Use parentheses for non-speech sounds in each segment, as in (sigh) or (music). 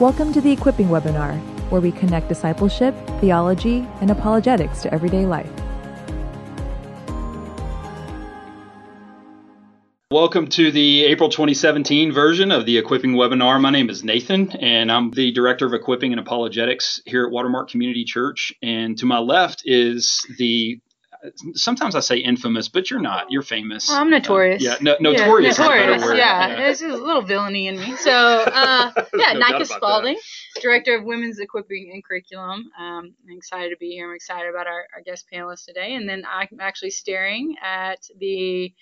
Welcome to the Equipping Webinar, where we connect discipleship, theology, and apologetics to everyday life. Welcome to the April 2017 version of the Equipping Webinar. My name is Nathan, and I'm the Director of Equipping and Apologetics here at Watermark Community Church. And to my left is the sometimes I say infamous, but you're not. You're famous. I'm notorious. Uh, yeah, no, notorious. Yeah, notorious. Yeah, yeah, there's a little villainy in me. So, uh, (laughs) yeah, No Nika Spalding, Director of Women's Equipping and Curriculum. Um, I'm excited to be here. I'm excited about our, our guest panelists today. And then I'm actually staring at the,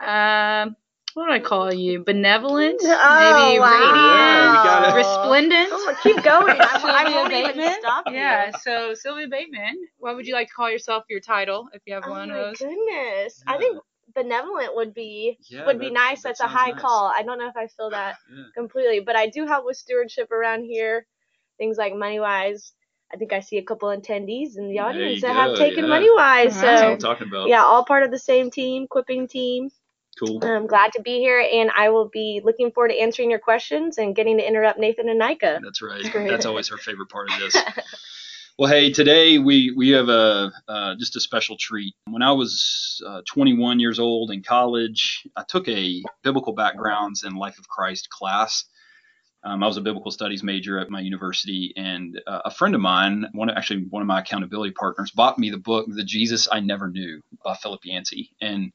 um, what do I call you? Benevolent, Oh, maybe wow. Yeah, got radiant, it. resplendent. Oh, keep going. (laughs) I, I Sylvia won't even Bateman? stop you. Yeah, so Sylvia Bateman, what would you like to call yourself, your title, if you have Oh one my of those? goodness. I think benevolent would be Yeah, would be that- nice. that That's a high nice. call. I don't know if I feel that Yeah. completely, but I do help with stewardship around here. Things like money wise. I think I see a couple attendees in the audience you that have taken yeah. money wise. All That's what So I'm talking about. yeah, all part of the same team, quipping team. Cool. I'm glad to be here, and I will be looking forward to answering your questions and getting to interrupt Nathan and Nika. That's right. (laughs) That's always her favorite part of this. (laughs) Well, hey, today we we have a uh, just a special treat. When I was uh, 21 years old in college, I took a biblical backgrounds and life of Christ class. Um, I was a biblical studies major at my university, and uh, a friend of mine, one actually one of my accountability partners, bought me the book "The Jesus I Never Knew" by Philip Yancey, and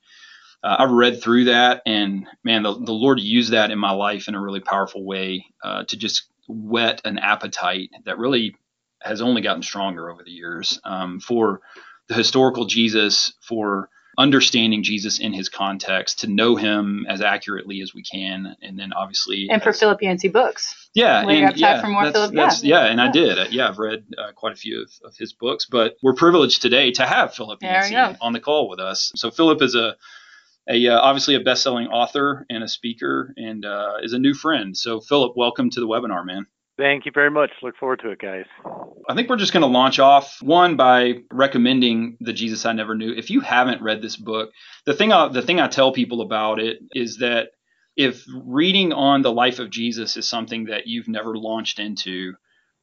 uh, I read through that, and man, the, the Lord used that in my life in a really powerful way uh, to just whet an appetite that really has only gotten stronger over the years um, for the historical Jesus, for understanding Jesus in his context, to know him as accurately as we can, and then obviously And for as- Philip Yancey books. yeah, and yeah, for more that's, Philip- that's- yeah. yeah, and I did. Uh, Yeah, I've read uh, quite a few of, of his books, but we're privileged today to have Philip Yancey on the call with us. So Philip is a, a uh, obviously a best-selling author and a speaker, and uh, is a new friend. So Philip, welcome to the webinar, man. Thank you very much. Look forward to it, guys. I think we're just going to launch off one by recommending the Jesus I Never Knew. If you haven't read this book, the thing I, the thing I tell people about it is that if reading on the life of Jesus is something that you've never launched into,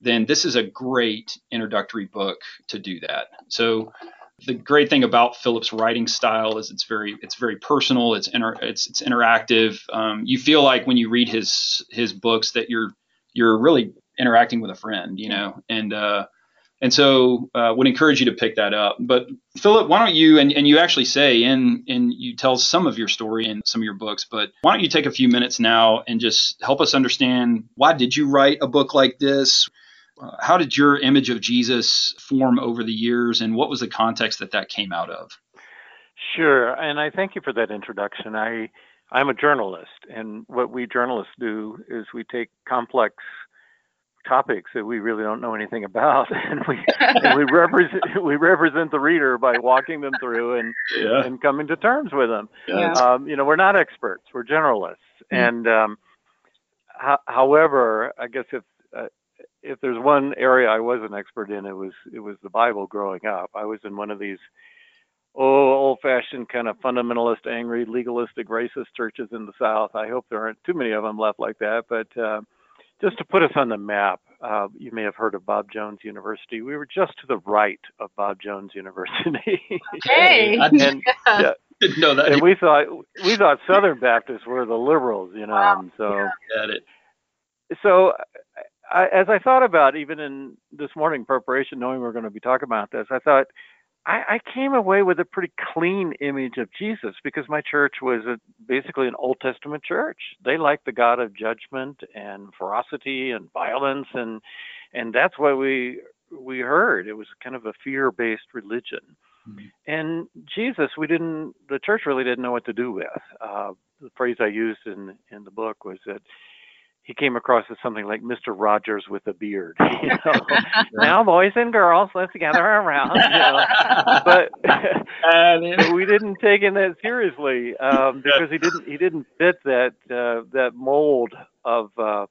then this is a great introductory book to do that. So the great thing about Philip's writing style is it's very it's very personal. It's inter, it's it's interactive. Um, you feel like when you read his his books that you're you're really interacting with a friend, you know, and uh, and so uh, would encourage you to pick that up. But Philip, why don't you and, and you actually say and and you tell some of your story in some of your books, but why don't you take a few minutes now and just help us understand why did you write a book like this? How did your image of Jesus form over the years, and what was the context that that came out of? Sure, and I thank you for that introduction. I I'm a journalist, and what we journalists do is we take complex topics that we really don't know anything about, (laughs) and we and we represent (laughs) we represent the reader by walking them through and Yeah, and coming to terms with them. Yeah. Um, you know, we're not experts; we're generalists. And um, ho- however, I guess if uh, if there's one area I was an expert in, it was it was the Bible. Growing up, I was in one of these oh old-fashioned kind of fundamentalist, angry, legalistic, racist churches in the South. I hope there aren't too many of them left like that. But uh, just to put us on the map, uh, you may have heard of Bob Jones University. We were just to the right of Bob Jones (laughs) University. Hey. I (laughs) and yeah, (laughs) didn't know that. and we thought we thought Southern Baptists were the liberals, you know. Wow. And so Got it. so I, as I thought about even in this morning preparation, knowing we are going to be talking about this, I thought I, I came away with a pretty clean image of Jesus because my church was a, basically an Old Testament church. They liked the God of judgment and ferocity and violence, and and that's what we we heard. It was kind of a fear-based religion. Mhm. And Jesus, we didn't. The church really didn't know what to do with. Uh, the phrase I used in in the book was that he came across as something like Mr. Rogers with a beard. (laughs) You know? (laughs) now, boys and girls, let's gather around. You know? (laughs) But we didn't take him that seriously um, because he didn't he didn't fit that uh, that mold of uh,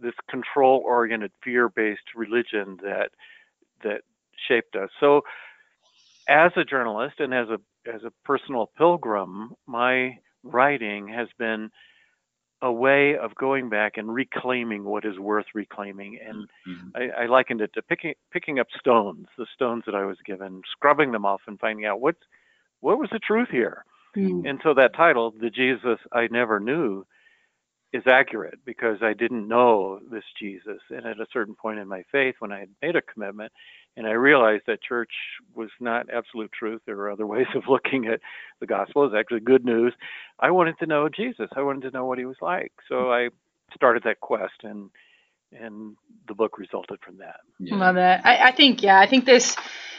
this control-oriented, fear-based religion that that shaped us. So, as a journalist and as a as a personal pilgrim, my writing has been a way of going back and reclaiming what is worth reclaiming. And Mhm. I, I likened it to picking picking up stones, the stones that I was given, scrubbing them off and finding out what what was the truth here. Mm. And so that title, The Jesus I Never Knew, is accurate because I didn't know this Jesus. And at a certain point in my faith, when I had made a commitment and I realized that church was not absolute truth, there were other (laughs) ways of looking at the gospel, it's actually good news. I wanted to know Jesus. I wanted to know what he was like. So I started that quest and and the book resulted from that. Yeah. Love that. I, I think, yeah, I think this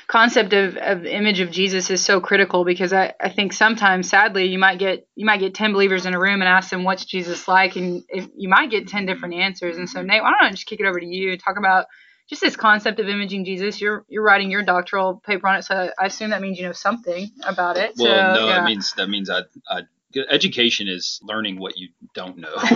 concept of, of image of Jesus is so critical because I, I think sometimes, sadly, you might get you might get ten believers in a room and ask them what's Jesus like, and if, you might get ten different answers. And so, Nate, why don't I just kick it over to you and talk about just this concept of imaging Jesus? You're you're writing your doctoral paper on it, so I assume that means you know something about it. Well, so, no, yeah. that means that means I, I education is learning what you don't know. (laughs) (laughs)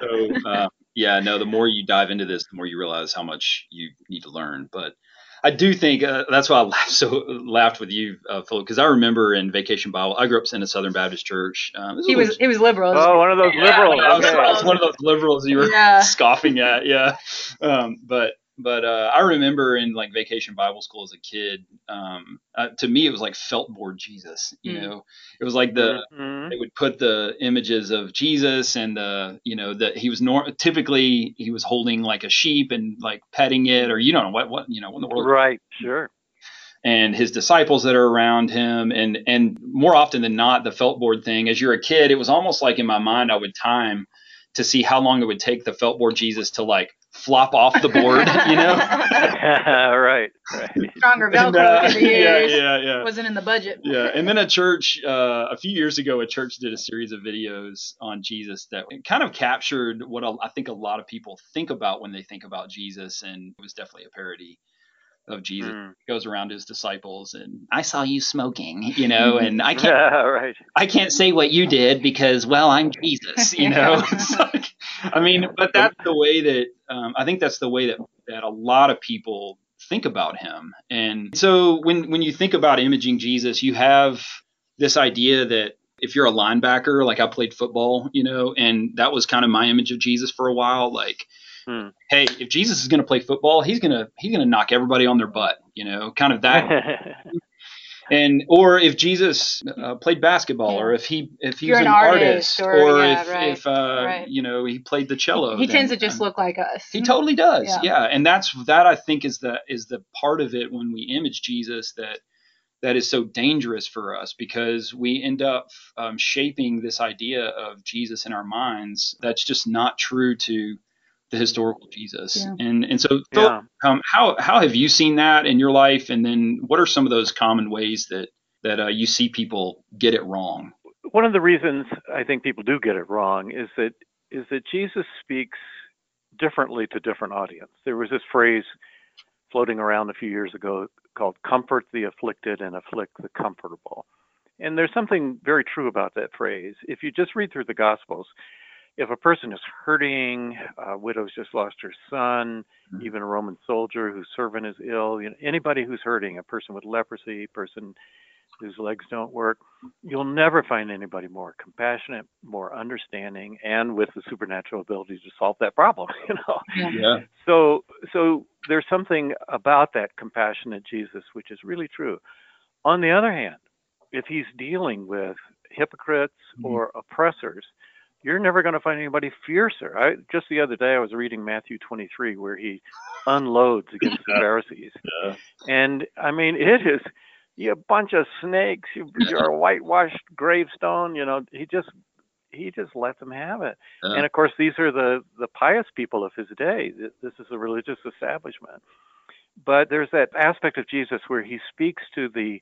so uh, yeah, no, the more you dive into this, the more you realize how much you need to learn. But I do think uh, that's why I laughed, so laughed with you, uh, Philip, because I remember in Vacation Bible, I grew up in a Southern Baptist church. Um, he was he was liberal. oh, one of those yeah, liberals. I was. I was one of those liberals you were Yeah. scoffing at, yeah. Um, but but uh, I remember in like Vacation Bible School as a kid, um, uh, to me it was like felt board Jesus. You Mm. know, it was like the Mhm. they would put the images of Jesus and the you know that he was nor- typically he was holding like a sheep and like petting it or you don't know what what you know what in the world Right, sure. and his disciples that are around him and and more often than not the felt board thing as you're a kid it was almost like in my mind I would time to see how long it would take the felt board Jesus to like flop off the board (laughs) you know (laughs) right, right. Stronger And, uh, over the years. yeah yeah yeah Wasn't in the budget. yeah and then a church uh, a few years ago a church did a series of videos on jesus that kind of captured what I think a lot of people think about when they think about jesus and it was definitely a parody of jesus Mm. He goes around his disciples and i saw you smoking you know (laughs) and i (laughs) can't Yeah, right. i can't say what you did because well i'm jesus you (laughs) know It's like- i mean but that's the way that um, i think that's the way that that a lot of people think about him and so when when you think about imaging jesus you have this idea that if you're a linebacker like i played football you know and that was kind of my image of jesus for a while like Hmm. hey if jesus is going to play football he's going to he's going to knock everybody on their butt you know kind of that (laughs) and or if Jesus uh, played basketball, or if he if he You're was an an, artist, artist, or- yeah, if right, if uh, right. you know he played the cello, he tends to just um, look like us. He totally does, Yeah. yeah. And that's that I think is the is the part of it when we image Jesus that that is so dangerous for us because we end up um, shaping this idea of Jesus in our minds that's just not true to the historical Jesus. Yeah. And and so yeah. um, how how have you seen that in your life? And then what are some of those common ways that that uh, you see people get it wrong? One of the reasons I think people do get it wrong is that is that Jesus speaks differently to different audience. There was this phrase floating around a few years ago called comfort the afflicted and afflict the comfortable. And there's something very true about that phrase. If you just read through the gospels, if a person is hurting, a widow's just lost her son, Mhm. even a Roman soldier whose servant is ill, you know, anybody who's hurting, a person with leprosy, a person whose legs don't work, you'll never find anybody more compassionate, more understanding, and with the supernatural ability to solve that problem. (laughs) You know, Yeah. so so there's something about that compassionate Jesus which is really true. On the other hand, if he's dealing with hypocrites Mhm. or oppressors, you're never going to find anybody fiercer. I just the other day I was reading Matthew 23 where he unloads against the (laughs) Pharisees. Yeah. And I mean, it is you bunch of snakes. You, you're a whitewashed gravestone. You know, he just he just lets them have it. Yeah. And of course, these are the the pious people of his day. This is a religious establishment. But there's that aspect of Jesus where he speaks to the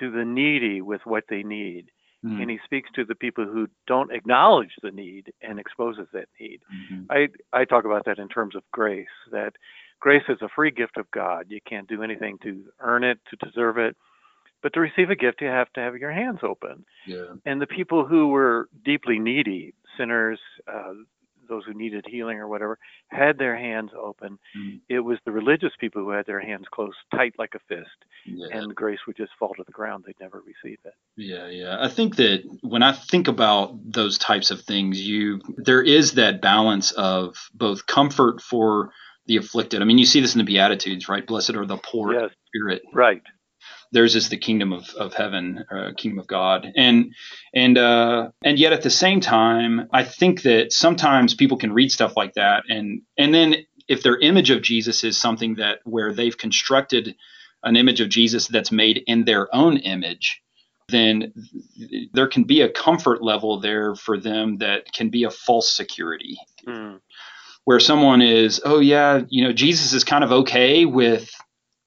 to the needy with what they need, Mm. and he speaks to the people who don't acknowledge the need and exposes that need. Mhm. I I talk about that in terms of grace. That grace is a free gift of God. You can't do anything to earn it, to deserve it. But to receive a gift, you have to have your hands open. Yeah. And the people who were deeply needy, sinners, uh, those who needed healing or whatever had their hands open. Mm. It was the religious people who had their hands closed tight like a fist, Yeah. and grace would just fall to the ground. They'd never receive it. Yeah, yeah. I think that when I think about those types of things, you there is that balance of both comfort for the afflicted. I mean, you see this in the Beatitudes, right? Blessed are the poor in Yes, spirit. right. Theirs is the kingdom of, of heaven, uh, kingdom of God, and and uh, and yet at the same time, I think that sometimes people can read stuff like that, and and then if their image of Jesus is something that where they've constructed an image of Jesus that's made in their own image, then there can be a comfort level there for them that can be a false security. Mm. where someone is oh yeah you know jesus is kind of okay with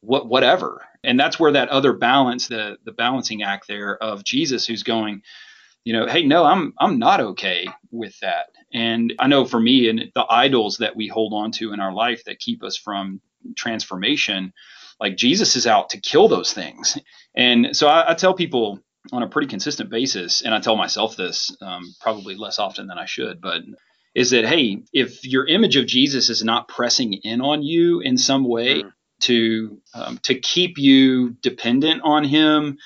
what whatever and that's where that other balance the the balancing act there of jesus who's going you know hey no i'm i'm not okay with that and i know for me and the idols that we hold on to in our life that keep us from transformation like jesus is out to kill those things and so i, I tell people on a pretty consistent basis and i tell myself this um, probably less often than i should but is that hey if your image of jesus is not pressing in on you in some way Mm. To um, to keep you dependent on him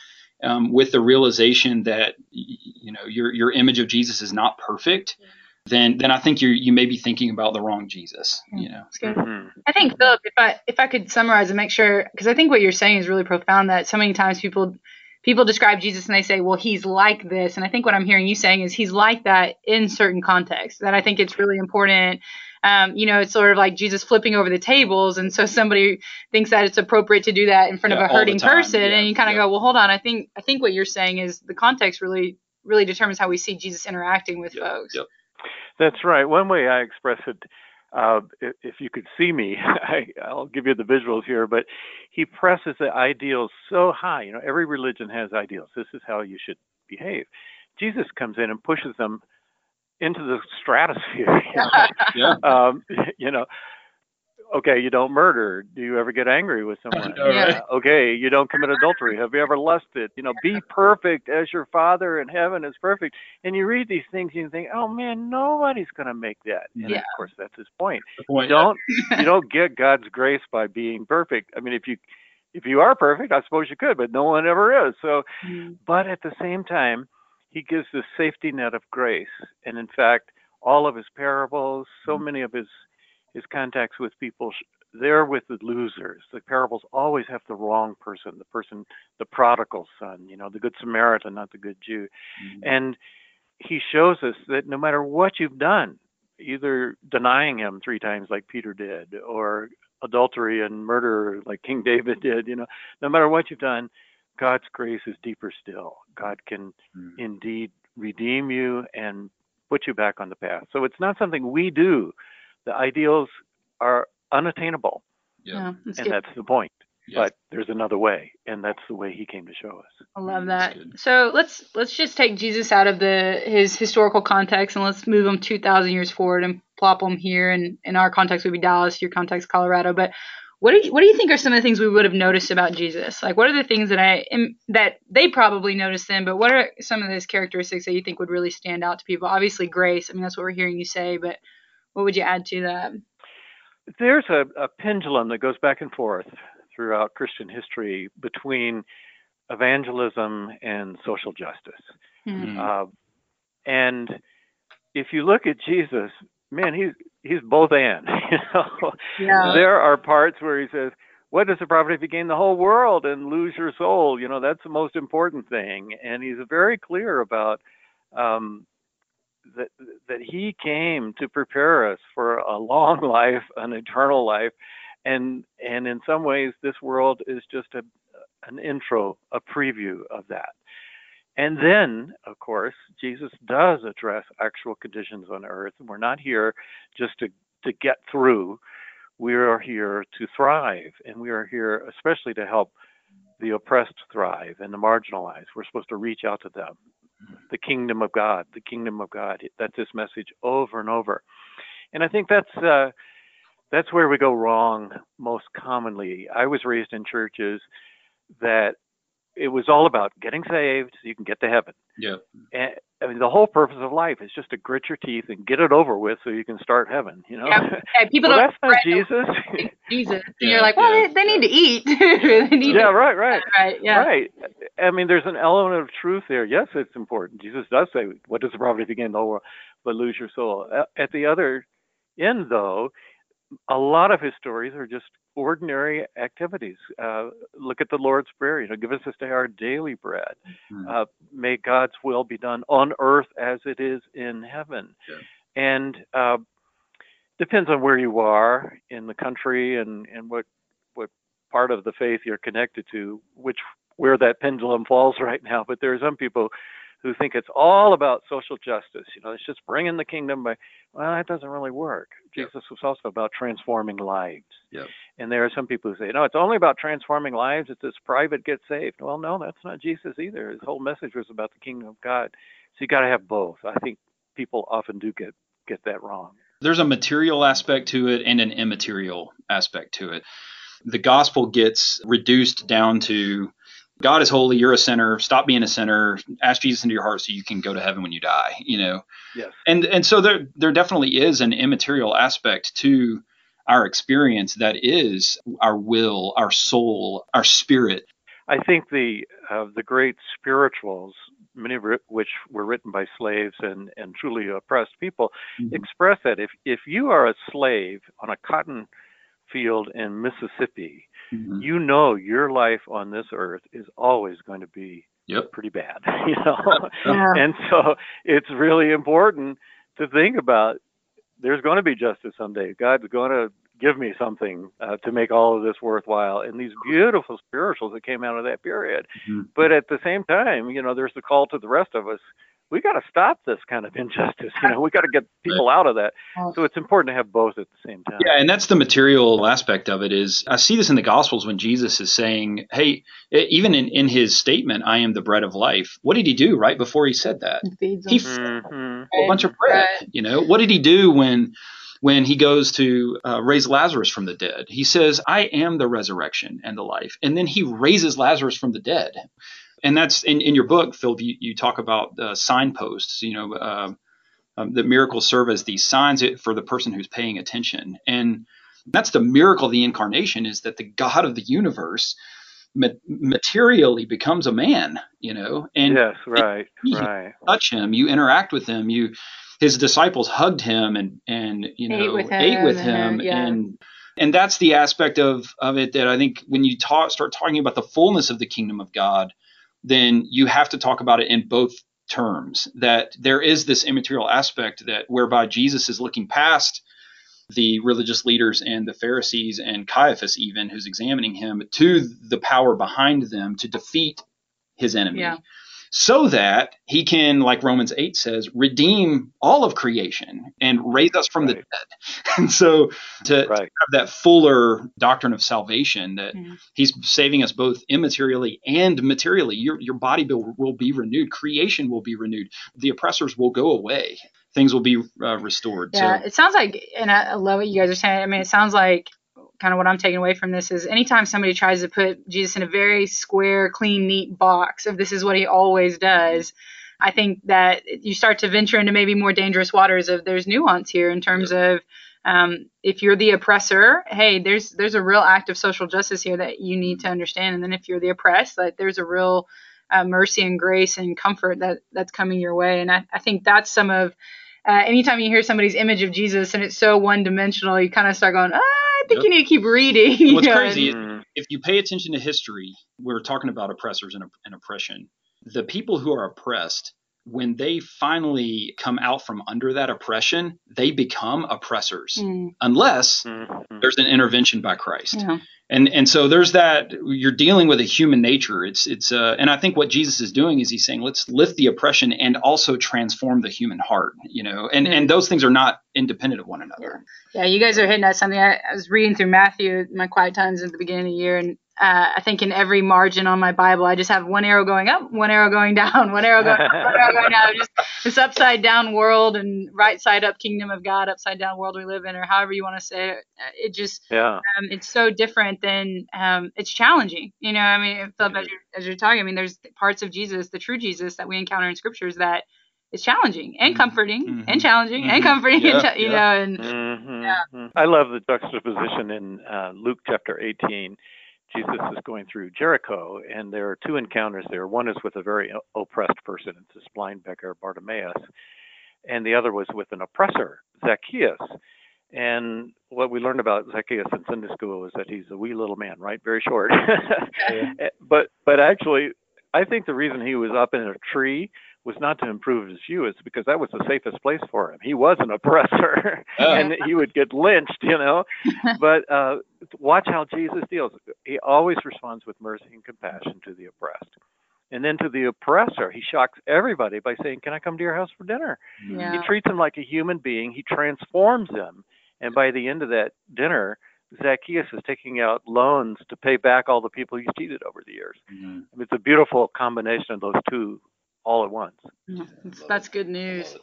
um, with the realization that you know your your image of jesus is not perfect then then i think you you may be thinking about the wrong jesus you know That's good. Mhm. I think Philip, if I if I could summarize and make sure, because I think what you're saying is really profound. That so many times people people describe Jesus and they say, well, he's like this, and I think what I'm hearing you saying is he's like that in certain contexts. That I think it's really important. Um, you know, it's sort of like Jesus flipping over the tables, and so somebody thinks that it's appropriate to do that in front Yeah, of a hurting person, Yeah, and you kind of yeah. go, well, hold on. I think I think what you're saying is the context really really determines how we see Jesus interacting with folks. That's right. One way I express it, uh, if, if you could see me, (laughs) I, I'll give you the visuals here, but he presses the ideals so high. You know, every religion has ideals. This is how you should behave. Jesus comes in and pushes them into the stratosphere. (laughs) You know? yeah (laughs) um, (laughs) you know, okay, you don't murder. Do you ever get angry with someone? Uh, okay, you don't commit adultery. Have you ever lusted? You know, be perfect as your Father in heaven is perfect. And you read these things and you think, oh man, nobody's going to make that. And Yeah. of course, that's his point. The You point- don't you don't get God's grace by being perfect. I mean, if you if you are perfect, I suppose you could, but no one ever is. So Mm. but at the same time, he gives this safety net of grace. And in fact, all of his parables, so many of his his contacts with people, sh- they're with the losers. The parables always have the wrong person, the person, the prodigal son, you know, the good Samaritan, not the good Jew. Mhm. And he shows us that no matter what you've done, either denying him three times like Peter did, or adultery and murder like King David did, you know, no matter what you've done, God's grace is deeper still. God can Mhm. indeed redeem you and put you back on the path. So it's not something we do. The ideals are unattainable, Yeah. Yeah, that's and good. that's the point. Yeah. But there's another way, and that's the way he came to show us. I love Mm, that. So let's let's just take Jesus out of the his historical context and let's move him two thousand years forward and plop him here. And in our context would be Dallas, your context Colorado. But what do you, what do you think are some of the things we would have noticed about Jesus? Like what are the things that I am, that they probably noticed then? But what are some of those characteristics that you think would really stand out to people? Obviously grace. I mean that's what we're hearing you say. But what would you add to that? There's a, a pendulum that goes back and forth throughout Christian history between evangelism and social justice. Hmm. Mhm. Uh, and if you look at Jesus, man, he's he's both and. (laughs) You know, Yeah. there are parts where he says, "What does it profit if you gain the whole world and lose your soul?" You know, that's the most important thing. And he's very clear about um, that that he came to prepare us for a long (laughs) life, an eternal life, and and in some ways, this world is just a an intro, a preview of that. And then, of course, Jesus does address actual conditions on earth. We're not here just to, to get through. We are here to thrive, and we are here especially to help the oppressed thrive and the marginalized. We're supposed to reach out to them. The kingdom of God, the kingdom of God. That's his message over and over. And I think that's uh, that's where we go wrong most commonly. I was raised in churches that it was all about getting saved so you can get to heaven. Yeah. And I mean, the whole purpose of life is just to grit your teeth and get it over with so you can start heaven. You know, Yeah. Hey, (laughs) people well, don't that's not Jesus. (laughs) Jesus. And Yeah, you're like, well, yeah, they, they need to eat. (laughs) they need yeah, to, right, right. right. Yeah. Right. I mean, there's an element of truth there. Yes, it's important. Jesus does say, "What does the profit if you gain the whole world but lose your soul?" At the other end, though, a lot of his stories are just ordinary activities. Uh, look at the Lord's Prayer. You know, give us this day our daily bread. Mhm. Uh, may God's will be done on earth as it is in heaven. Yeah. And uh, depends on where you are in the country and and what what part of the faith you're connected to, which where that pendulum falls (laughs) right now. But there are some people who think it's all about social justice. You know, it's just bringing the kingdom by. Well, that doesn't really work. Yep. Jesus was also about transforming lives. Yep. And there are some people who say, no, it's only about transforming lives. It's this private get saved. Well, no, that's not Jesus either. His whole message was about the kingdom of God. So you got to have both. I think people often do get get that wrong. there's a material aspect to it and an immaterial aspect to it. The gospel gets reduced down to God is holy, you're a sinner, stop being a sinner, ask Jesus into your heart so you can go to heaven when you die, you know. Yes. And and so there there definitely is an immaterial aspect to our experience that is our will, our soul, our spirit. I think the uh, the great spirituals, many of which were written by slaves and, and truly oppressed people, express that if if you are a slave on a cotton field in Mississippi, Mhm. you know your life on this earth is always going to be Yep. pretty bad, (laughs) you know. (laughs) Yeah. and so it's really important to think about there's going to be justice someday. God's going to give me something uh, to make all of this worthwhile. And these beautiful spirituals that came out of that period. Mhm. But at the same time, you know, there's the call to the rest of us. We got to stop this kind of injustice. You know, we got to get people out of that. So it's important to have both at the same time. Yeah, and that's the material aspect of it is I see this in the gospels when Jesus is saying, "Hey, even in, in his statement, I am the bread of life." What did he do right before he said that? Feeds He them. fed hmm a bunch of bread. You know, what did he do when when he goes to uh, raise Lazarus from the dead? He says, "I am the resurrection and the life," and then he raises Lazarus from the dead. And that's in, in your book, Phil. You, you talk about uh, signposts. You know, uh, um, that miracles serve as these signs for the person who's paying attention, and that's the miracle of the incarnation is that the God of the universe ma- materially becomes a man. You know, and yes, right, (laughs) he- right. touch him, you interact with him, you his disciples hugged him and and you know Ate with ate with him, him yeah. and and that's the aspect of of it that I think when you talk start talking about the fullness of the kingdom of God, then you have to talk about it in both terms that there is this immaterial aspect that whereby Jesus is looking past the religious leaders and the Pharisees and Caiaphas even who's examining him to the power behind them to defeat his enemy Yeah. So that he can like Romans 8 says redeem all of creation and raise us from the dead. (laughs) And so to, to have that fuller doctrine of salvation that Mhm. he's saving us both immaterially and materially your your body will, will be renewed. Creation will be renewed. The oppressors will go away. Things will be uh, restored. Yeah, so it sounds like, and I I love what you guys are saying. I mean, it sounds like kind of what I'm taking away from this is anytime somebody tries to put Jesus in a very square, clean, neat box of this is what he always does, I think that you start to venture into maybe more dangerous waters of there's nuance here in terms of um, if you're the oppressor, hey, there's there's a real act of social justice here that you need to understand, and then if you're the oppressed, like there's a real uh, mercy and grace and comfort that that's coming your way, and I, I think that's some of uh, anytime you hear somebody's image of Jesus and it's so one dimensional, you kind of start going, ah, I think Yep. you need to keep reading. What's (laughs) know, crazy and- Mm. if you pay attention to history, we're talking about oppressors and, and oppression. The people who are oppressed, when they finally come out from under that oppression, they become oppressors, Mm, unless Mhm. there's an intervention by Christ. yeah. And and so there's that you're dealing with a human nature. It's it's uh, and I think what Jesus is doing is he's saying let's lift the oppression and also transform the human heart. You know, and and those things are not independent of one another. Yeah, you guys are hitting at something. I, I was reading through Matthew, my quiet times at the beginning of the year, and uh, I think in every margin on my Bible, I just have one arrow going up, one arrow going down, (laughs) one arrow going up, one arrow going down. Just this upside down world and right side up kingdom of God, upside down world we live in, or however you want to say it. Uh, it just, Yeah. um, it's so different than, um, it's challenging. You know, I mean, Philip, as you're, as you're talking, I mean, there's parts of Jesus, the true Jesus that we encounter in scriptures that is challenging and comforting Mhm. and challenging and Mhm. comforting, and (laughs) Yeah, you yeah. know, and Mhm, Yeah. mhm. I love the juxtaposition in uh, Luke chapter 18. Jesus is going through Jericho, and there are two encounters there. One is with a very oppressed person, it's this blind beggar Bartimaeus, and the other was with an oppressor, Zacchaeus. And what we learned about Zacchaeus in Sunday school is that he's a wee little man, right? Very short. (laughs) But but actually, I think the reason he was up in a tree was not to improve his view. It's because that was the safest place for him. He was an oppressor, (laughs) Oh. and he would get lynched, you know. (laughs) but uh, watch how Jesus deals. He always responds with mercy and compassion to the oppressed. And then to the oppressor, he shocks everybody by saying, Can I come to your house for dinner? yeah. He treats him like a human being. He transforms him. And by the end of that dinner, Zacchaeus is taking out loans to pay back all the people he's cheated over the years. Mhm. I mean, it's a beautiful combination of those two all at once. Yeah, That's, that's good news.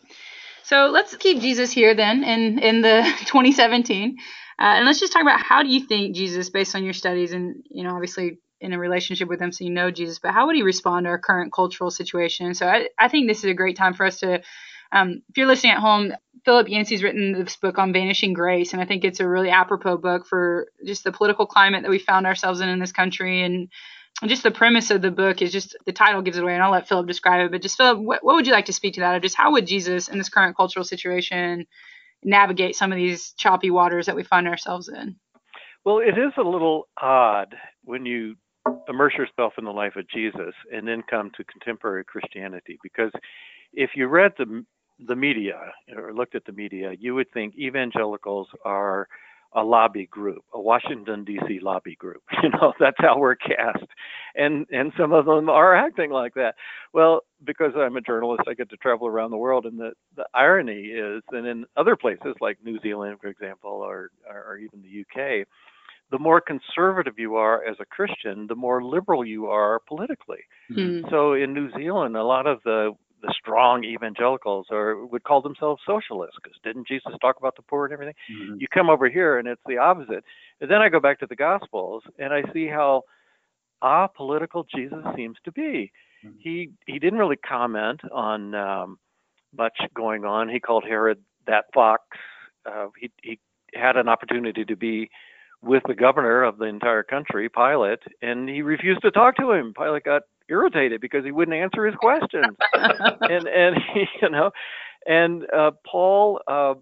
So let's keep Jesus here then in, in the (laughs) 2017. Uh, and let's just talk about how do you think Jesus, based on your studies and, you know, obviously in a relationship with him, so you know Jesus, but how would he respond to our current cultural situation? So I, I think this is a great time for us to, um, if you're listening at home, Philip Yancey's written this book on vanishing grace. And I think it's a really apropos book for just the political climate that we found ourselves in in this country and and just the premise of the book is just the title gives it away, and I'll let Philip describe it. But just Philip, what, what would you like to speak to that? Of just how would Jesus in this current cultural situation navigate some of these choppy waters that we find ourselves in? Well, it is a little odd when you immerse yourself in the life of Jesus and then come to contemporary Christianity because if you read the the media or looked at the media, you would think evangelicals are a lobby group, a Washington D.C. lobby group. (laughs) You know, that's how we're cast, and and some of them are acting like that. Well, because I'm a journalist, I get to travel around the world, and the the irony is, that in other places like New Zealand, for example, or or, or even the UK, the more conservative you are as a Christian, the more liberal you are politically. Hmm. So in New Zealand, a lot of the the strong evangelicals or would call themselves socialists because didn't Jesus talk about the poor and everything? Mhm. You come over here and it's the opposite. And then I go back to the Gospels and I see how apolitical Jesus seems to be. Mhm. He he didn't really comment on um, much going on. He called Herod that fox. Uh, he he had an opportunity to be with the governor of the entire country, Pilate, and he refused to talk to him. Pilate got irritated because he wouldn't answer his questions (laughs) and and (laughs) you know, and uh, Paul, uh,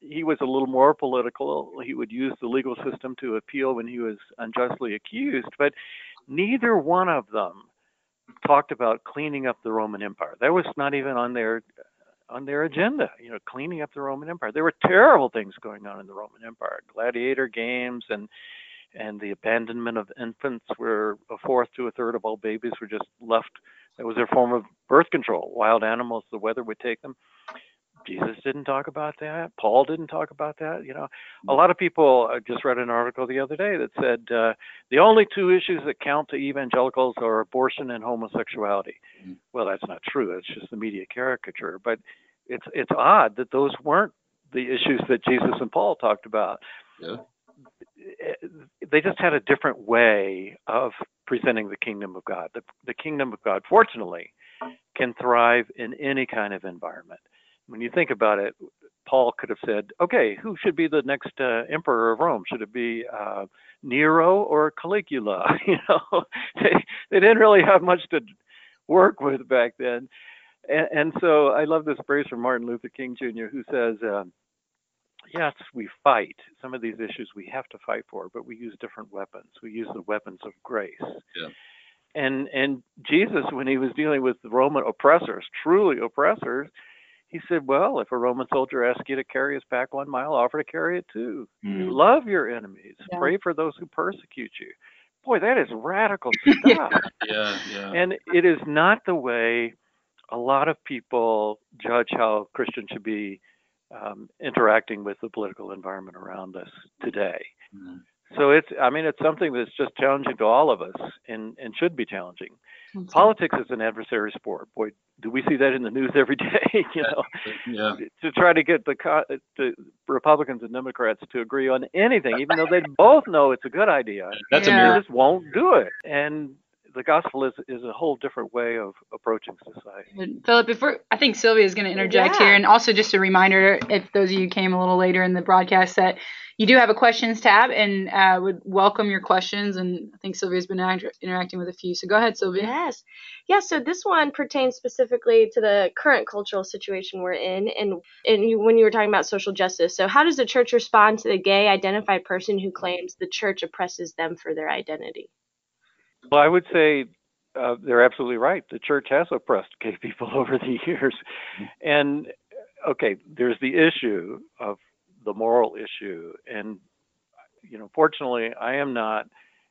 he was a little more political. He would use the legal system to appeal when he was unjustly accused, but neither one of them talked about cleaning up the Roman Empire. That was not even on their on their agenda. You know, cleaning up the Roman Empire. There were terrible things going on in the Roman Empire, gladiator games and and the abandonment of infants, where a fourth to a third of all babies were just left. That was their form of birth control. Wild animals, the weather would take them. Jesus didn't talk about that. Paul didn't talk about that. You know, a lot of people. I just read an article the other day that said uh, the only two issues that count to evangelicals are abortion and homosexuality. Mhm. Well, that's not true. That's just the media caricature. But it's it's odd that those weren't the issues that Jesus and Paul talked about Yeah. They just had a different way of presenting the kingdom of God. The, the kingdom of God, fortunately, can thrive in any kind of environment. When you think about it, Paul could have said, okay, who should be the next uh, emperor of Rome? Should it be uh, Nero or Caligula? (laughs) you know, (laughs) they, they didn't really have much to work with back then. And, and so I love this phrase from Martin Luther King Jr., who says, um, yes, we fight. Some of these issues we have to fight for, but we use different weapons. We use the weapons of grace. Yeah. And and Jesus, when he was dealing with the Roman oppressors, truly oppressors, he said, "Well, if a Roman soldier asks you to carry his pack one mile, offer to carry it too. Mhm. Love your enemies. Yeah. Pray for those who persecute you." Boy, that is radical (laughs) stuff. Yeah, yeah. And it is not the way a lot of people judge how Christians should be um, interacting with the political environment around us today. Mhm. So it's, I mean, it's something that's just challenging to all of us and, and should be challenging. That's Politics is an adversary sport. Boy, do we see that in the news (laughs) every day? (laughs) you know, Yeah. to try to get the, co- the Republicans and Democrats to agree on anything, even though they both know it's a good idea. That's Yeah. a They just won't do it. And the gospel is is a whole different way of approaching society. But Philip, before I think Sylvia is going to interject Yeah. here, and also just a reminder, if those of you came a little later in the broadcast, that you do have a questions tab, and uh, would welcome your questions. And I think Sylvia's been act- interacting with a few, so go ahead, Sylvia. Yes. Yeah, so this one pertains specifically to the current cultural situation we're in and and you, when you were talking about social justice. So how does the church respond to the gay identified person who claims the church oppresses them for their identity? Well, I would say uh, they're absolutely right. The church has oppressed gay (laughs) people over the years, and okay, there's the issue of the moral issue, and you know, fortunately, I am not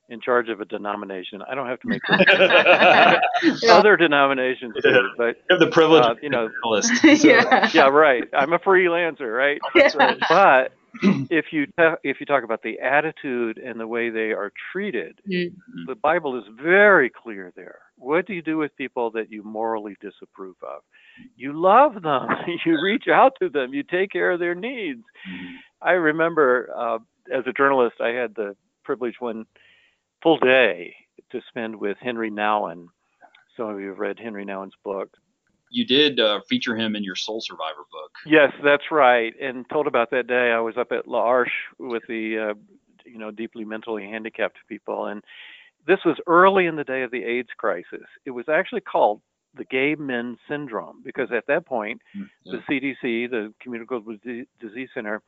in charge of a denomination. I don't have to make (laughs) other denominations do, but You have the privilege Uh, of you know, list. (laughs) yeah. yeah, right. I'm a freelancer, right? That's right. But (clears throat) if you ta- if you talk about the attitude and the way they are treated, Mm. the Bible is very clear there. What do you do with people that you morally disapprove of? You love them. (laughs) you reach out to them. You take care of their needs. I remember uh, as a journalist, I had the privilege one full day to spend with Henry Nouwen. Some of you have read Henry Nouwen's book. You did uh, feature him in your Soul Survivor book. Yes, that's right. And told about that day, I was up at L'Arche with the, uh, you know, deeply mentally handicapped people, and this was early in the day of the AIDS crisis. It was actually called the Gay Men Syndrome because at that point, Yeah. the CDC, the Communicable Disease Center,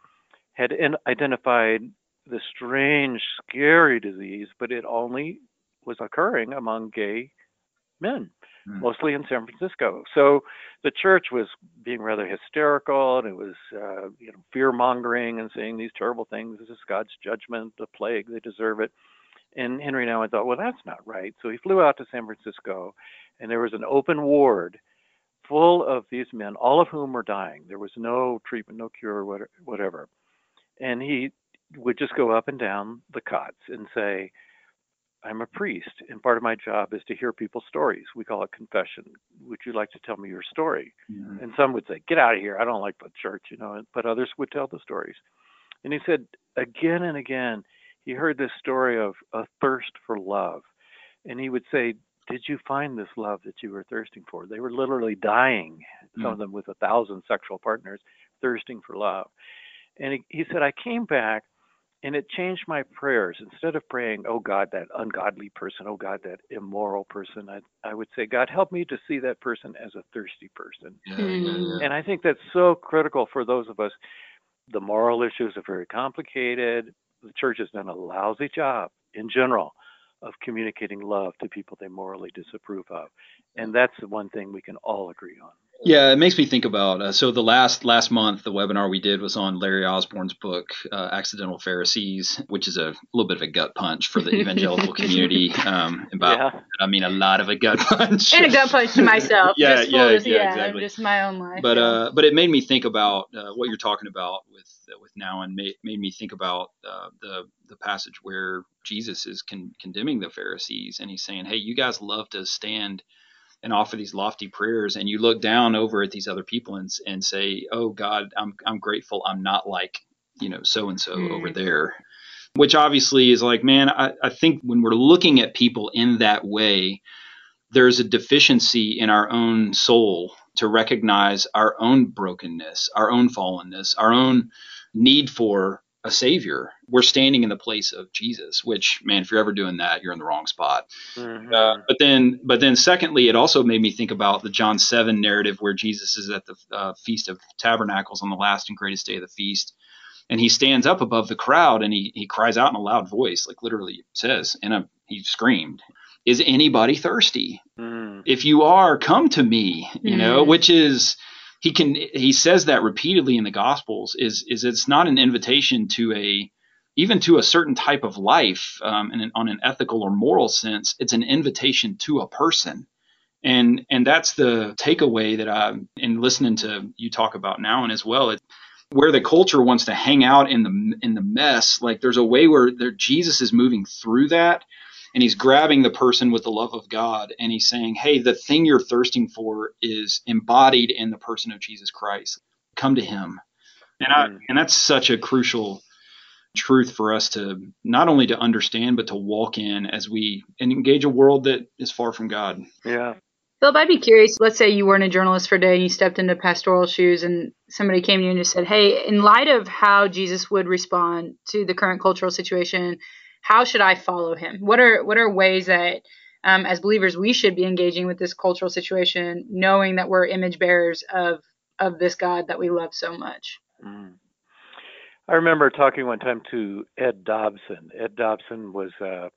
had in- identified the strange, scary disease, but it only was occurring among gay men, Mm. mostly in San Francisco. So the church was being rather hysterical, and it was, uh, you know, fear mongering and saying these terrible things. This is God's judgment, the plague, they deserve it. And Henry Nouwen thought, well, that's not right. So he flew out to San Francisco, and there was an open ward full of these men, all of whom were dying. There was no treatment, no cure, whatever. And he would just go up and down the cots and say, I'm a priest, and part of my job is to hear people's stories. We call it confession. Would you like to tell me your story? Mhm. And some would say, Get out of here. I don't like the church, you know, but others would tell the stories. And he said, again and again, he heard this story of a thirst for love. And he would say, Did you find this love that you were thirsting for? They were literally dying, some of them with a thousand sexual partners, thirsting for love. And he, he said, I came back and it changed my prayers. Instead of praying, oh God, that ungodly person, oh God, that immoral person, I, I would say, God, help me to see that person as a thirsty person. Yeah, yeah, yeah. Hmm. And I think that's so critical for those of us. The moral issues are very complicated. The church has done a lousy job in general of communicating love to people they morally disapprove of. And that's the one thing we can all agree on. Yeah, it makes me think about. Uh, so the last last month, the webinar we did was on Larry Osborne's book, uh, "Accidental Pharisees," which is a little bit of a gut punch for the evangelical (laughs) community. Um, about, yeah. I mean, a lot of a gut (laughs) punch. And a gut punch to myself. (laughs) Yeah, full yeah, yeah, exactly. Just my own life. but uh, but it made me think about uh, what you're talking about with uh, with now, and made made me think about uh, the the passage where Jesus is con- condemning the Pharisees, and he's saying, "Hey, you guys love to stand." And offer these lofty prayers and you look down over at these other people and and say oh god i'm i'm grateful i'm not like you know so and so over there. Which obviously is like man I, I think when we're looking at people in that way there's a deficiency in our own soul to recognize our own brokenness our own fallenness our own need for a savior we're standing in the place of jesus which man if you're ever doing that you're in the wrong spot Mhm. uh, but then, but then, secondly, it also made me think about the John seven narrative where Jesus is at the uh, feast of tabernacles on the last and greatest day of the feast, and he stands up above the crowd and he he cries out in a loud voice, like literally says, and a, he screamed, "Is anybody thirsty? Mm. If you are, come to me." You know, Mhm. which is he can he says that repeatedly in the Gospels. Is is it's not an invitation to a even to a certain type of life um, in an, on an ethical or moral sense, it's an invitation to a person. And and that's the takeaway that I'm in listening to you talk about now and as well. It, where the culture wants to hang out in the in the mess. Like there's a way where there, Jesus is moving through that, and he's grabbing the person with the love of God, and he's saying, "Hey, the thing you're thirsting for is embodied in the person of Jesus Christ. Come to Him." And I, mm. and that's such a crucial truth for us to not only to understand but to walk in as we engage a world that is far from God. Yeah. Philip, I'd be curious. Let's say you weren't a journalist for a day and you stepped into pastoral shoes, and somebody came to you and just said, "Hey, in light of how Jesus would respond to the current cultural situation, how should I follow him? What are what are ways that um, as believers we should be engaging with this cultural situation, knowing that we're image bearers of of this God that we love so much?" Mm. I remember talking one time to Ed Dobson. Ed Dobson was uh,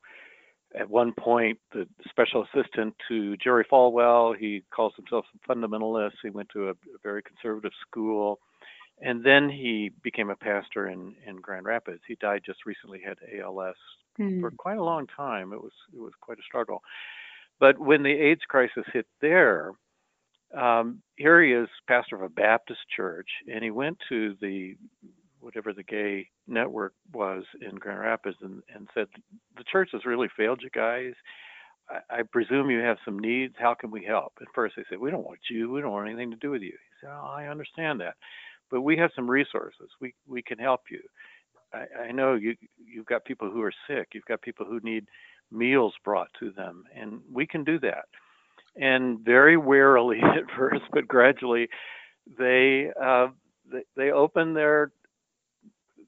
at one point the special assistant to Jerry Falwell. He calls himself a fundamentalist. He went to a, a very conservative school. And then he became a pastor in, in Grand Rapids. He died just recently, had ALS mm. for quite a long time. It was it was quite a struggle. But when the AIDS crisis hit there, um, here he is, pastor of a Baptist church, and he went to the whatever the gay network was in Grand Rapids and, and said, The church has really failed you guys. I, I presume you have some needs. How can we help? At first, they said, We don't want you. We don't want anything to do with you. He said, Oh, I understand that. But we have some resources. We, we can help you. I, I know you, you've got people who are sick. You've got people who need meals brought to them, and we can do that. And very warily (laughs) at first, but gradually, they uh, they, they open their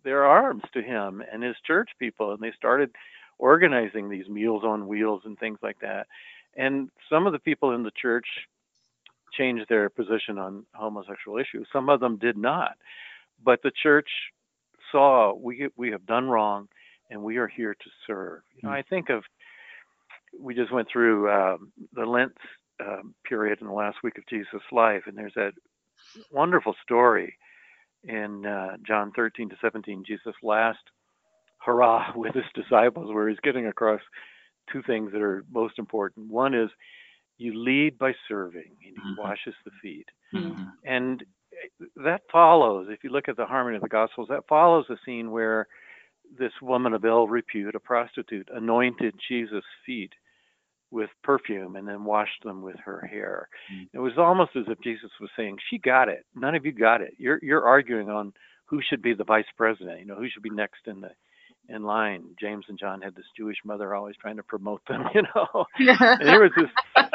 their arms to him and his church people, and they started organizing these meals on wheels and things like that. And some of the people in the church changed their position on homosexual issues. Some of them did not. But the church saw we we have done wrong, and we are here to serve. You know, hmm. I think of we just went through um, the Lent um, period in the last week of Jesus' life, and there's that wonderful story in uh, John 13 to 17, Jesus' last hurrah (laughs) with his disciples, where he's getting across two things that are most important. One is you lead by serving, and he mm-hmm. washes the feet. Mm-hmm. And that follows, if you look at the harmony of the Gospels, that follows a scene where this woman of ill repute, a prostitute, anointed Jesus' feet with perfume and then washed them with her hair. Mm. It was almost as if Jesus was saying, "She got it. None of you got it. You're you're arguing on who should be the vice president. You know, who should be next in the in line. James and John had this Jewish mother always trying to promote them, (laughs) you know. and here was this (laughs)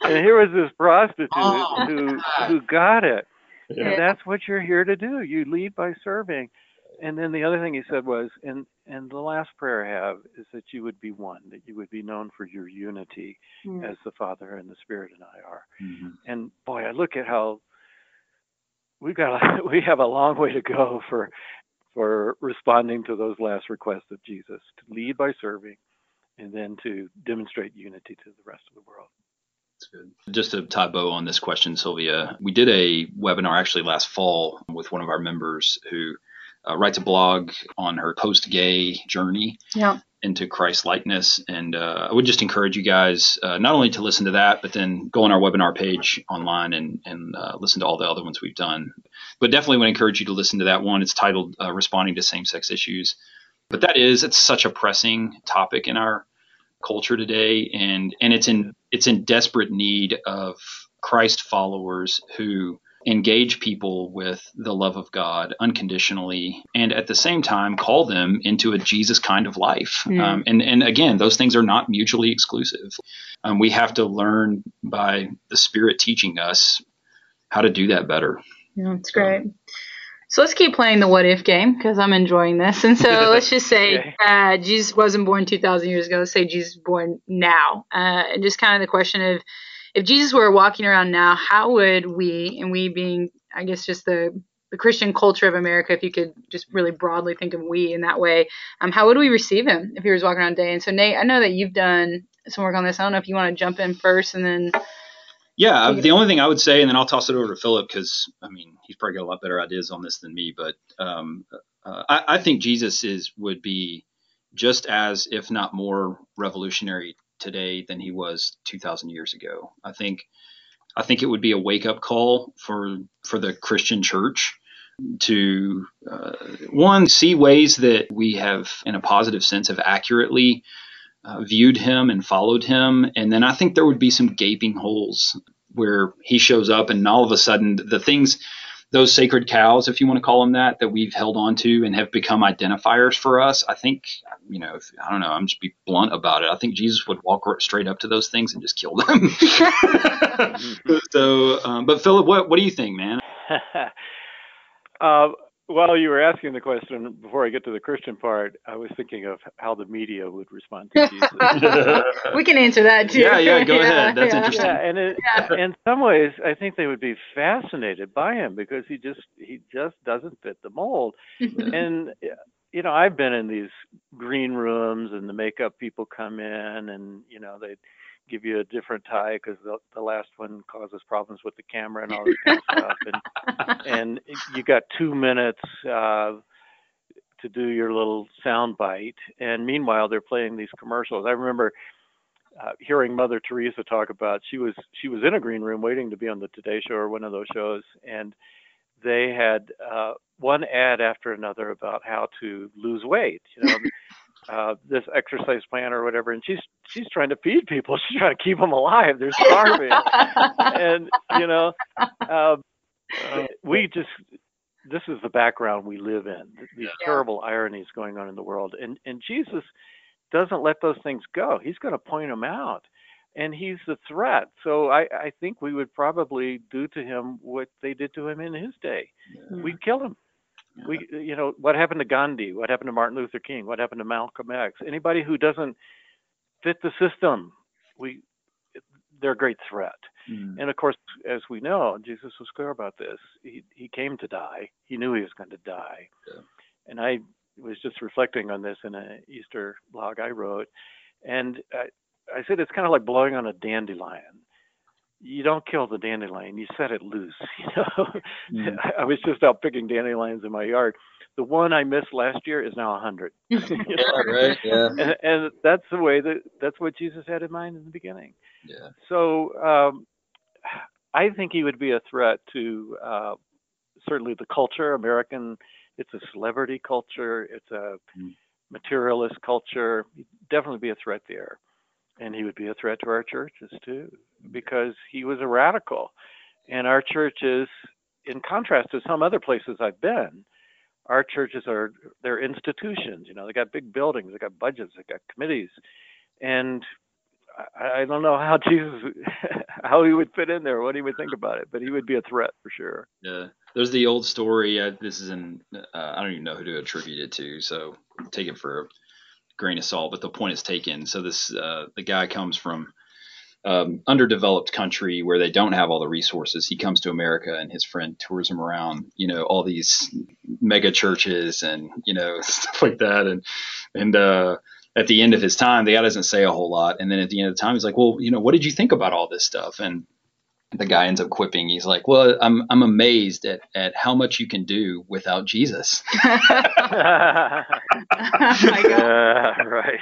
and here was this prostitute oh, who who got it. Yeah. And that's what you're here to do. You lead by serving and then the other thing he said was, and and the last prayer I have is that you would be one, that you would be known for your unity mm. as the Father and the Spirit and I are. Mm-hmm. And boy, I look at how we've got a, (laughs) we have a long way to go for for responding to those last requests of Jesus to lead by serving, and then to demonstrate unity to the rest of the world. That's good. Just to tie bow on this question, Sylvia, we did a webinar actually last fall with one of our members who uh, writes a blog on her post gay journey yeah. Into Christ likeness. And uh, I would just encourage you guys uh, not only to listen to that, but then go on our webinar page online and, and uh, listen to all the other ones we've done. But definitely would encourage you to listen to that one. It's titled uh, Responding to Same Sex Issues. But that is, it's such a pressing topic in our culture today. And, and it's in, it's in desperate need of Christ followers who engage people with the love of God unconditionally, and at the same time call them into a Jesus kind of life. Mm. Um, and and again, those things are not mutually exclusive. Um, we have to learn by the Spirit teaching us how to do that better. Yeah, that's great. So let's keep playing the what if game because I'm enjoying this. And so (laughs) let's just say okay. uh, Jesus wasn't born 2,000 years ago. Let's say Jesus born now. Uh, and just kind of the question of if Jesus were walking around now, how would we, and we being, I guess, just the the Christian culture of America, if you could just really broadly think of we in that way, um, how would we receive him if he was walking around today? And so, Nate, I know that you've done some work on this. I don't know if you want to jump in first and then. Yeah, the only thing I would say, and then I'll toss it over to Philip because I mean he's probably got a lot better ideas on this than me. But um, uh, I, I think Jesus is would be just as, if not more, revolutionary today than he was 2000 years ago. I think I think it would be a wake up call for for the Christian church to uh, one see ways that we have, in a positive sense, have accurately uh, viewed him and followed him, and then I think there would be some gaping holes where he shows up, and all of a sudden the things those sacred cows, if you want to call them that, that we've held on to and have become identifiers for us, I think, you know, if, I don't know, I'm just be blunt about it. I think Jesus would walk straight up to those things and just kill them. (laughs) (laughs) so, um, but Philip, what what do you think, man? (laughs) uh, well, you were asking the question before I get to the Christian part. I was thinking of how the media would respond to Jesus. (laughs) we can answer that too. Yeah, yeah, go yeah, ahead. That's yeah. interesting. Yeah, and it, yeah. in some ways, I think they would be fascinated by him because he just he just doesn't fit the mold. (laughs) and you know, I've been in these green rooms, and the makeup people come in, and you know they give you a different tie because the, the last one causes problems with the camera and all this kind of (laughs) stuff. And, and you got two minutes uh, to do your little sound bite. And meanwhile, they're playing these commercials. I remember uh, hearing Mother Teresa talk about she was she was in a green room waiting to be on the Today Show or one of those shows, and they had uh, one ad after another about how to lose weight. You know, uh, this exercise plan or whatever, and she's she's trying to feed people. (laughs) She's trying to keep them alive. They're starving, (laughs) and you know, uh, we just this is the background we live in. These yeah. terrible ironies going on in the world, and and Jesus doesn't let those things go. He's going to point them out, and he's the threat. So I I think we would probably do to him what they did to him in his day. Yeah. We'd kill him. We, you know, what happened to Gandhi? What happened to Martin Luther King? What happened to Malcolm X? Anybody who doesn't fit the system, we, they're a great threat. Mm. And of course, as we know, Jesus was clear about this. He he came to die. He knew he was going to die. Yeah. And I was just reflecting on this in an Easter blog I wrote, and I, I said it's kind of like blowing on a dandelion you don't kill the dandelion, you set it loose. (laughs) You know, mm. I was just out picking dandelions in my yard. The one I missed last year is now a hundred. (laughs) (laughs) you know? yeah, right. Yeah. And, and that's the way that that's what Jesus had in mind in the beginning. Yeah. So um, I think he would be a threat to uh, certainly the culture. American, it's a celebrity culture. It's a mm. materialist culture. He'd definitely be a threat there and he would be a threat to our churches too because he was a radical. And our churches in contrast to some other places i've been our churches are they're institutions you know they got big buildings they got budgets they got committees. And I, don't know how (laughs) jesus how he would fit in there what he would think about it but he would be a threat for sure. Yeah there's the old story uh, this is in uh, i don't even know who to attribute it to so take it for a grain of salt, but the point is taken. So this uh, the guy comes from um, underdeveloped country where they don't have all the resources. He comes to America and his friend tours him around, you know, all these mega churches and you know (laughs) stuff like that. And and uh, at the end of his time, the guy doesn't say a whole lot. And then at the end of the time, he's like, well, you know, what did you think about all this stuff? And the guy ends up quipping. He's like, "Well, I'm I'm amazed at at how much you can do without Jesus." (laughs) (laughs) oh uh, right.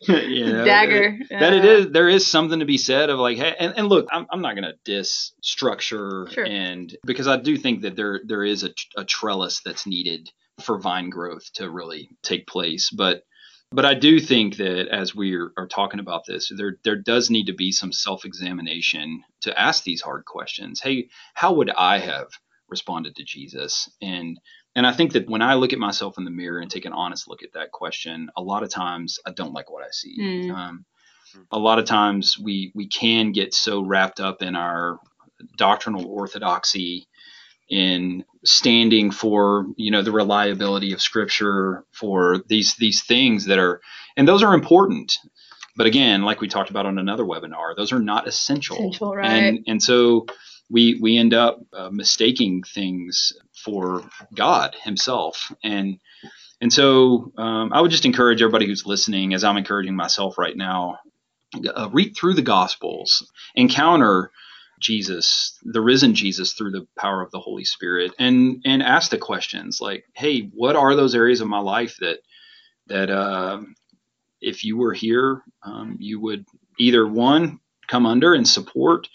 (laughs) you know, Dagger. That, that, it is. There is something to be said of like, hey, and, and look, I'm I'm not gonna diss structure sure. and because I do think that there there is a, a trellis that's needed for vine growth to really take place, but but I do think that as we are, are, talking about this, there there does need to be some self-examination to ask these hard questions. Hey, how would I have responded to Jesus? And and I think that when I look at myself in the mirror and take an honest look at that question, a lot of times I don't like what I see. Mm. Um, a lot of times we we can get so wrapped up in our doctrinal orthodoxy in standing for you know the reliability of scripture for these these things that are and those are important. But again like we talked about on another webinar those are not essential, essential right. and and so we we end up uh, mistaking things for god himself. And and so um, i would just encourage everybody who's listening as i'm encouraging myself right now uh, read through the gospels encounter Jesus, the risen Jesus through the power of the Holy Spirit and and ask the questions like, hey, what are those areas of my life that that uh, if you were here, um, you would either one come under and support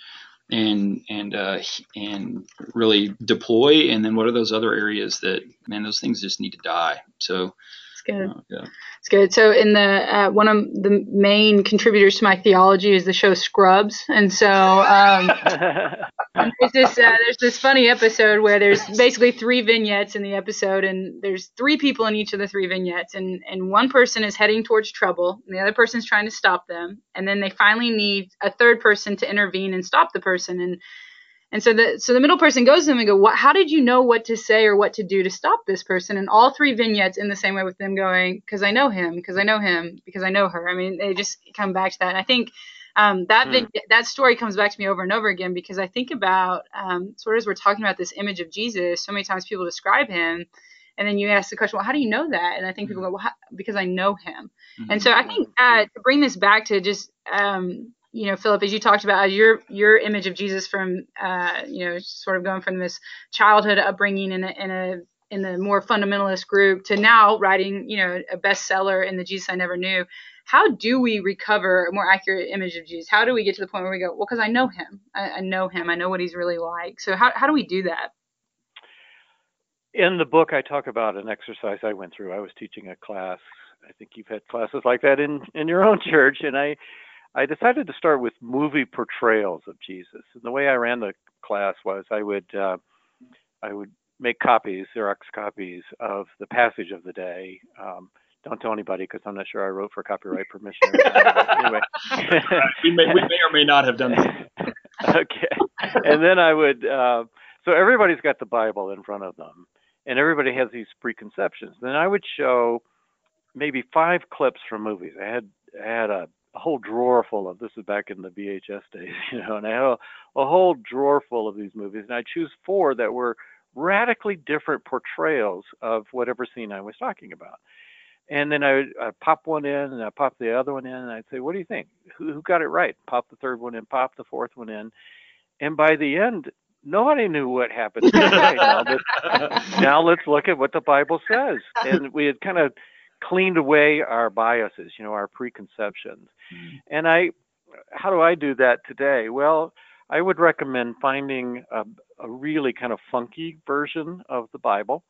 and and uh, and really deploy. And then what are those other areas that man, those things just need to die. So It's good. yeah. It's good. So in the uh, one of the main contributors to my theology is the show Scrubs, and so um, (laughs) there's this uh, there's this funny episode where there's basically three vignettes in the episode, and there's three people in each of the three vignettes, and and one person is heading towards trouble, and the other person's trying to stop them, and then they finally need a third person to intervene and stop the person, and and so the so the middle person goes to them and go, what, how did you know what to say or what to do to stop this person? And all three vignettes in the same way with them going, because I know him, because I know him, because I know her. I mean, they just come back to that. And I think um, that Hmm. vig- that story comes back to me over and over again because I think about um, sort of as we're talking about this image of Jesus, so many times people describe him. And then you ask the question, well, how do you know that? And I think people go, well, how, because I know him. And so I think uh, to bring this back to just um, you know, Philip, as you talked about your your image of Jesus from uh, you know, sort of going from this childhood upbringing in a in a in the more fundamentalist group to now writing, you know, a bestseller in the Jesus I Never Knew. How do we recover a more accurate image of Jesus? How do we get to the point where we go, well, because I know him, I, I know him, I know what he's really like. So how how do we do that? in the book, I talk about an exercise I went through. I was teaching a class. I think you've had classes like that in in your own church, and I I decided to start with movie portrayals of Jesus. And the way I ran the class was I would uh, I would make copies, Xerox copies of the passage of the day. Um, don't tell anybody because I'm not sure I wrote for copyright permission. anyway, (laughs) we, may, we may or may not have done that. (laughs) okay. And then I would, uh, so everybody's got the Bible in front of them, and everybody has these preconceptions. Then I would show maybe five clips from movies. I had I had a, a whole drawer full of this is back in the VHS days, (laughs) you know, and I had a, a whole drawer full of these movies, and I choose four that were radically different portrayals of whatever scene I was talking about. And then I would I'd pop one in and I'd pop the other one in and I'd say, What do you think? Who, who got it right? Pop the third one in, pop the fourth one in. And by the end, nobody knew what happened. (laughs) now, but now let's look at what the Bible says. (laughs) And we had kind of cleaned away our biases, you know, our preconceptions. Mm-hmm. And I, how do I do that today? Well, I would recommend finding a, a really kind of funky version of the Bible.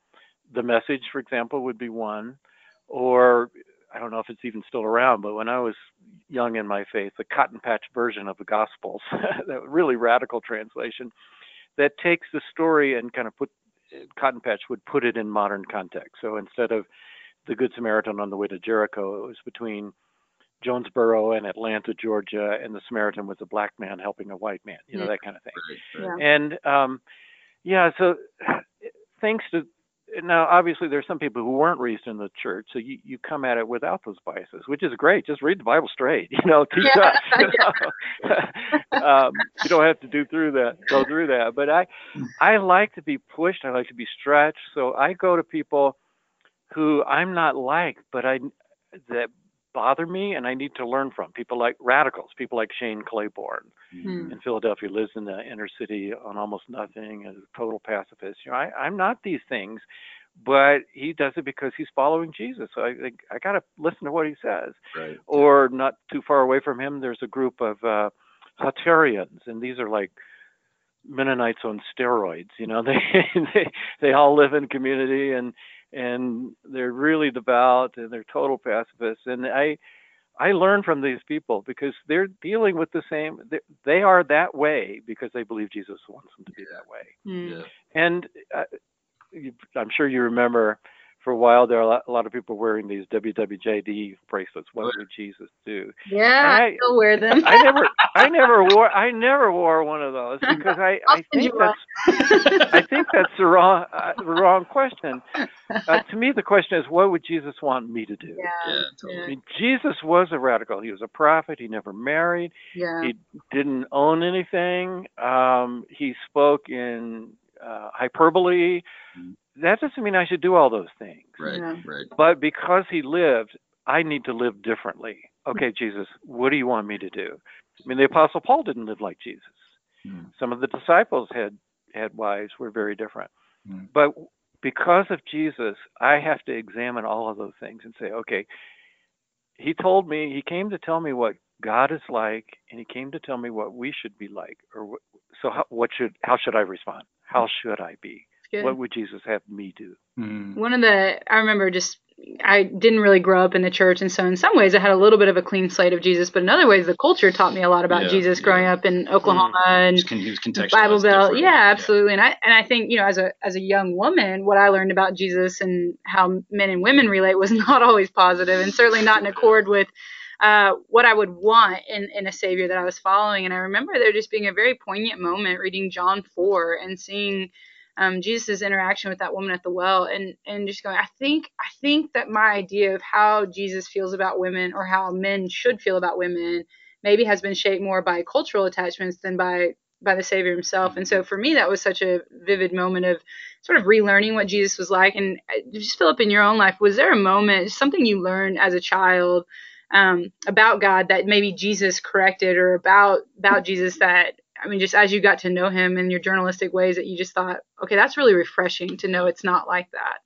The message, for example, would be one. Or I don't know if it's even still around, but when I was young in my faith, the Cotton Patch version of the Gospels, (laughs) that really radical translation, that takes the story and kind of put Cotton Patch would put it in modern context. So instead of the Good Samaritan on the way to Jericho, it was between Jonesboro and Atlanta, Georgia, and the Samaritan was a black man helping a white man, you know, that kind of thing. Right, right. Yeah. And um, yeah, so thanks to now, obviously, there's some people who weren't raised in the church, so you, you come at it without those biases, which is great. Just read the Bible straight, (laughs) you know, teach Yeah, us. You, (laughs) know? (laughs) um, you don't have to do through that, go through that. But I, I like to be pushed. I like to be stretched. So I go to people who I'm not like, but I that bother me, and I need to learn from people like radicals, people like Shane Claiborne Hmm. in Philadelphia, lives in the inner city on almost nothing, is a total pacifist. You know, I, I'm not these things, but he does it because he's following Jesus. So I think I got to listen to what he says. Right. Or not too far away from him, there's a group of uh, Hutterians, and these are like Mennonites on steroids. You know, (laughs) they they they all live in community and and they're really devout and they're total pacifists. And I I learn from these people because they're dealing with the same. They, they are that way because they believe Jesus wants them to be that way. Hmm. Yeah. And uh, you, I'm sure you remember for a while there, a lot, a lot of people wearing these WWJD bracelets. What would Jesus do? Yeah, I I- still wear them. I never, I never wore, I never wore one of those (laughs) because I, I'll I send think that's, I think that's the wrong, uh, the wrong question. Uh, to me, the question is, what would Jesus want me to do? yeah, Yeah, I totally. mean, Jesus was a radical. He was a prophet. He never married. yeah, He didn't own anything. Um, he spoke in uh, hyperbole. That doesn't mean I should do all those things. Right, Yeah. right. But because he lived, I need to live differently. Okay, Jesus, what do you want me to do? I mean, the Apostle Paul didn't live like Jesus. Hmm. Some of the disciples had had wives were very different. Hmm. But because of Jesus, I have to examine all of those things and say, okay, he told me, he came to tell me what God is like, and he came to tell me what we should be like, or what, so how, what should how should I respond? How should I be? Good. What would Jesus have me do? Mm. One of the I remember just I didn't really grow up in the church, and so in some ways I had a little bit of a clean slate of Jesus, but in other ways the culture taught me a lot about Yeah, Jesus yeah. growing up in Oklahoma and Just con- he was contextualized Bible Belt. Yeah, absolutely. And I and I think you know as a as a young woman, what I learned about Jesus and how men and women relate was (laughs) not always positive, and certainly not in accord with uh, what I would want in in a savior that I was following. And I remember there just being a very poignant moment reading John four and seeing. Um, Jesus' interaction with that woman at the well, and and just going, I think I think that my idea of how Jesus feels about women, or how men should feel about women, maybe has been shaped more by cultural attachments than by by the Savior himself. And so for me, that was such a vivid moment of sort of relearning what Jesus was like. And just Philip, in your own life, was there a moment, something you learned as a child um, about God that maybe Jesus corrected, or about about Jesus that I mean, just as you got to know him in your journalistic ways, that you just thought, okay, that's really refreshing to know it's not like that.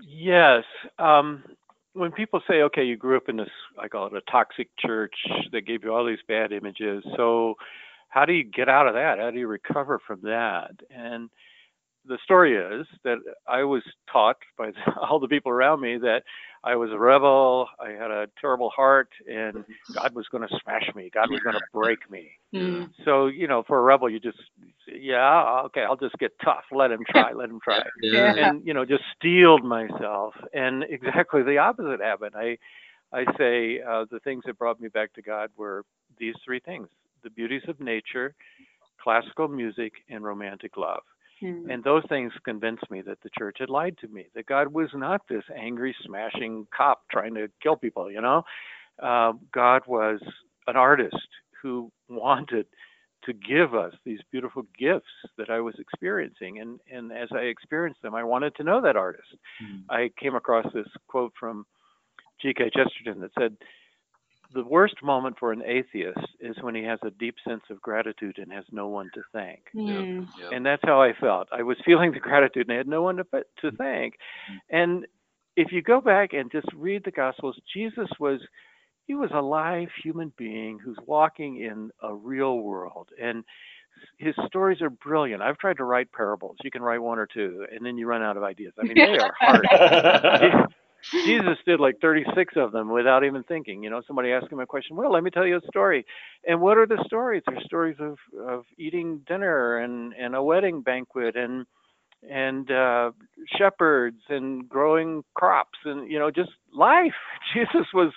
Yes. Um, when people say, okay, you grew up in this, I call it a toxic church that gave you all these bad images. So, how do you get out of that? How do you recover from that? And the story is that I was taught by (laughs) all the people around me that I was a rebel, I had a terrible heart, and God was going to smash me, God was going to break me. Mm. So, you know, for a rebel, you just, yeah, okay, I'll just get tough. Let him try, let him try (laughs) Yeah. and you know just steeled myself and (laughs) exactly the opposite happened i i say uh, the things that brought me back to god were these three things the beauties of nature classical music and romantic love Mm. and those things convinced me that the church had lied to me that god was not this angry smashing cop trying to kill people you know uh, god was an artist who wanted to give us these beautiful gifts that I was experiencing. And, and as I experienced them, I wanted to know that artist. Mm. I came across this quote from G.K. Chesterton that said, The worst moment for an atheist is when he has a deep sense of gratitude and has no one to thank. Mm. Yep. And that's how I felt. I was feeling the gratitude and I had no one to, to thank. And if you go back and just read the Gospels, Jesus was he was a live human being who's walking in a real world and his stories are brilliant i've tried to write parables you can write one or two and then you run out of ideas i mean they are (laughs) hard (laughs) jesus did like 36 of them without even thinking you know somebody asked him a question well let me tell you a story and what are the stories they're stories of of eating dinner and and a wedding banquet and and uh shepherds and growing crops and you know just life (laughs) jesus was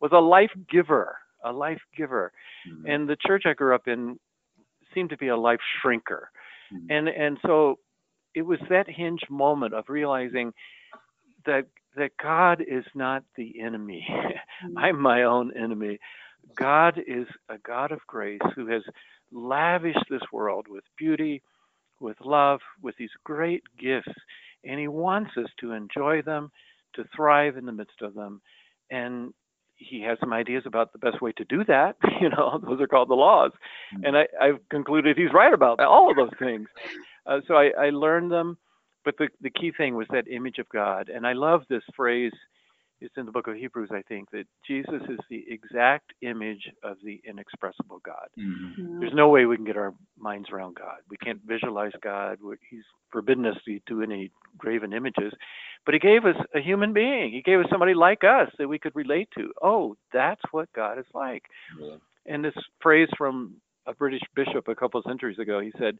was a life giver, a life giver. Mhm. And the church I grew up in seemed to be a life shrinker. Mhm. And and so it was that hinge moment of realizing that that God is not the enemy. (laughs) I'm my own enemy. God is a God of grace who has lavished this world with beauty, with love, with these great gifts, and He wants us to enjoy them, to thrive in the midst of them. And he has some ideas about the best way to do that. (laughs) You know, those are called the laws. And I, I've concluded he's right about all of those things. Uh, so I, I learned them. But the, the key thing was that image of God. And I love this phrase. It's in the book of Hebrews, I think, that Jesus is the exact image of the inexpressible God. Mhm. There's no way we can get our minds around God. We can't visualize God. He's forbidden us to do any graven images. But He gave us a human being. He gave us somebody like us that we could relate to. Oh, that's what God is like. Yeah. And this phrase from a British bishop a couple of centuries ago, he said,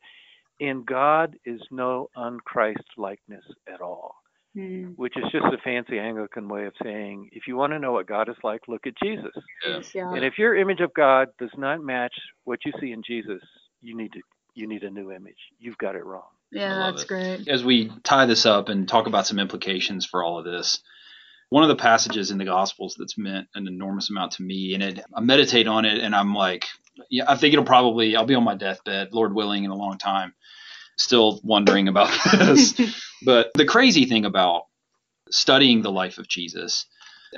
In God is no unchrist likeness at all, Mm. which is just a fancy Anglican way of saying, if you want to know what God is like, look at Jesus. Yes, yeah. And if your image of God does not match what you see in Jesus, you need to you need a new image. You've got it wrong. Yeah, that's it. great. As we tie this up and talk about some implications for all of this, one of the passages in the Gospels that's meant an enormous amount to me, and it, I meditate on it, and I'm like, yeah, I think it'll probably, I'll be on my deathbed, Lord willing, in a long time, still wondering about (laughs) this. (laughs) but the crazy thing about studying the life of Jesus,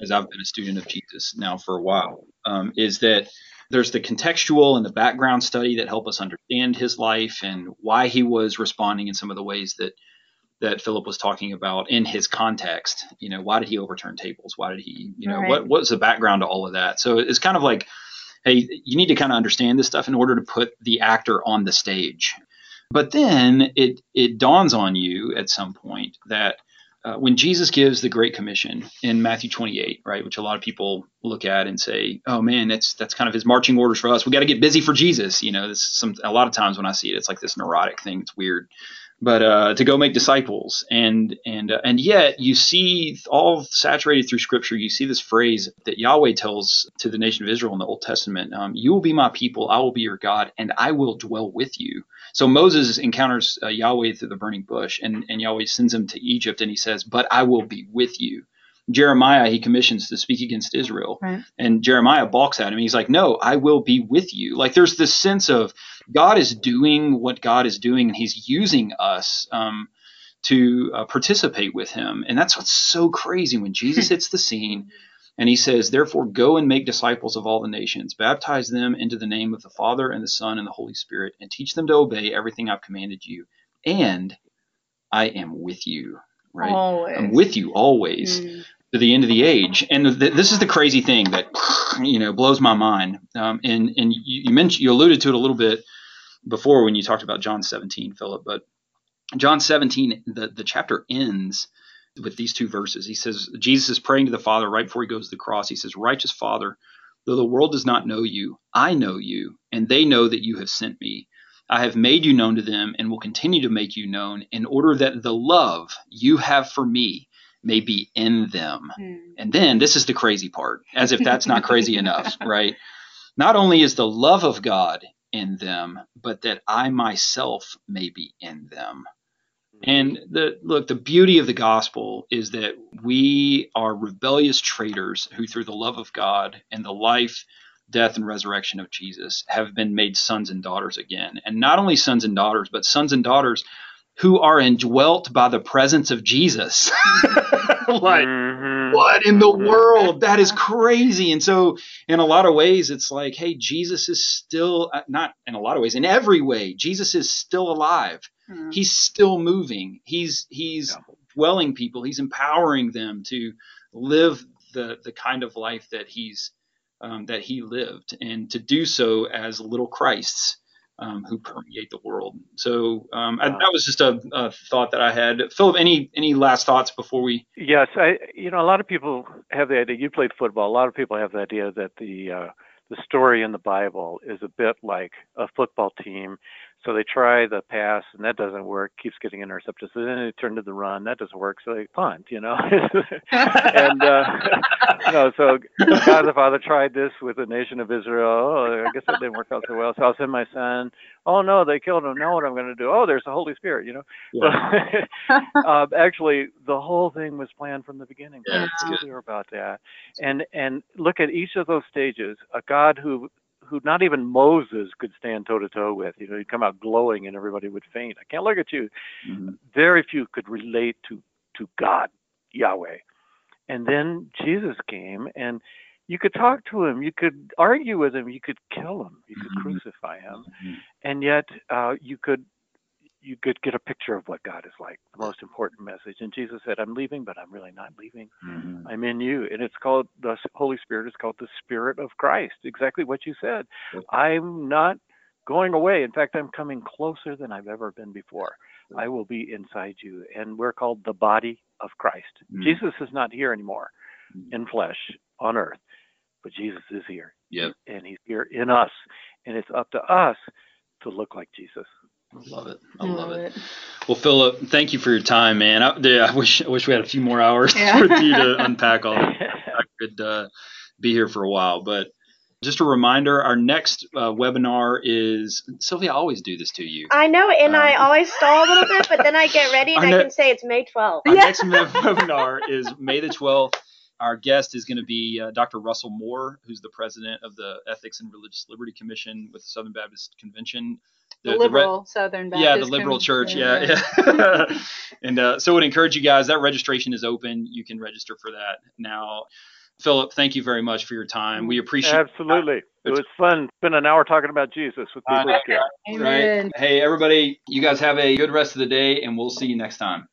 as I've been a student of Jesus now for a while, um, is that there's the contextual and the background study that help us understand his life and why he was responding in some of the ways that that Philip was talking about in his context. You know, why did he overturn tables? Why did he, you know, Right. what what's the background to all of that? So it's kind of like hey, you need to kind of understand this stuff in order to put the actor on the stage. But then it it dawns on you at some point that uh, when Jesus gives the Great Commission in Matthew 28, right, which a lot of people look at and say, "Oh man, that's that's kind of his marching orders for us. We got to get busy for Jesus." You know, this some a lot of times when I see it, it's like this neurotic thing. It's weird, but uh, to go make disciples, and and uh, and yet you see all saturated through Scripture, you see this phrase that Yahweh tells to the nation of Israel in the Old Testament: um, "You will be my people, I will be your God, and I will dwell with you." So Moses encounters uh, Yahweh through the burning bush, and, and Yahweh sends him to Egypt, and he says, But I will be with you. Jeremiah, he commissions to speak against Israel. Right. And Jeremiah balks at him. He's like, No, I will be with you. Like there's this sense of God is doing what God is doing, and he's using us. Um, to uh, participate with him. And that's what's so crazy when Jesus (laughs) hits the scene and he says, Therefore, go and make disciples of all the nations, baptize them into the name of the Father and the Son and the Holy Spirit, and teach them to obey everything I've commanded you. And I am with you, right? Always. I'm with you always. Mm. To the end of the age, and th- this is the crazy thing that you know blows my mind. Um, and and you, you mentioned you alluded to it a little bit before when you talked about John 17, Philip. But John 17, the the chapter ends with these two verses. He says, Jesus is praying to the Father right before he goes to the cross. He says, Righteous Father, though the world does not know you, I know you, and they know that you have sent me. I have made you known to them and will continue to make you known in order that the love you have for me may be in them. Hmm. And then this is the crazy part, as if that's not crazy enough, (laughs) right? Not only is the love of God in them, but that I myself may be in them. And the look, the beauty of the gospel is that we are rebellious traitors who, through the love of God and the life, death, and resurrection of Jesus, have been made sons and daughters again. And not only sons and daughters, but sons and daughters who are indwelt by the presence of Jesus. (laughs) like, mm-hmm. what in the mm-hmm. world? That is crazy. And so, in a lot of ways, it's like, hey, Jesus is still, uh, not in a lot of ways, in every way, Jesus is still alive mm-hmm. he's still moving. He's he's yeah. dwelling people. He's empowering them to live the the kind of life that he's um, that he lived, and to do so as little Christs. Um, who permeate the world. So um, I, that was just a, a, thought that I had. Philip, any any last thoughts before we? Yes, I you know a lot of people have the idea. You played football. A lot of people have the idea that the uh, the story in the Bible is a bit like a football team so they try the pass and that doesn't work, keeps getting intercepted. So then they turn to the run, that doesn't work, so they punt, you know. (laughs) and uh you know, so God the Father tried this with the nation of Israel. Oh, I guess that didn't work out so well. So I'll send my son. Oh no, they killed him. Now what I'm gonna do? Oh, there's the Holy Spirit, you know. Yeah. uh, (laughs) actually the whole thing was planned from the beginning. Yeah, clear about that. And and look at each of those stages, a God who who not even Moses could stand toe to toe with. You know, he'd come out glowing and everybody would faint. I can't look at you. Mm-hmm. Very few could relate to to God, Yahweh. And then Jesus came and you could talk to him, you could argue with him, you could kill him, you could mm-hmm. crucify him, mm-hmm. and yet uh, you could you could get a picture of what God is like, the most important message. And Jesus said, I'm leaving, but I'm really not leaving. Mm-hmm. I'm in you. And it's called, the Holy Spirit is called the Spirit of Christ. Exactly what you said. I'm not going away. In fact, I'm coming closer than I've ever been before. I will be inside you. And we're called the body of Christ. Mm-hmm. Jesus is not here anymore mm-hmm. in flesh on earth, but Jesus is here. Yep. And he's here in us. And it's up to us to look like Jesus. I love it. I love, it. it. Well, Philip, thank you for your time, man. I, (laughs) I wish I wish we had a few more hours yeah. with you to (laughs) unpack all. I could uh, be here for a while, but just a reminder: our next uh, webinar is Sylvia. I always do this to you. I know, and um, I always stall a little bit, but then I get ready and I can say it's May 12th. Our yeah. next (laughs) webinar is May the 12th. Our guest is going to be uh, Dr. Russell Moore, who's the president of the Ethics and Religious Liberty Commission with the Southern Baptist Convention the, the liberal the Southern Baptist. Yeah, the liberal church. Yeah, yeah. (laughs) and uh, so, I would encourage you guys. That registration is open. You can register for that now. Philip, thank you very much for your time. We appreciate absolutely. It was fun. Spend an hour talking about Jesus with people. Uh, right. Hey, everybody, you guys have a good rest of the day, and we'll see you next time.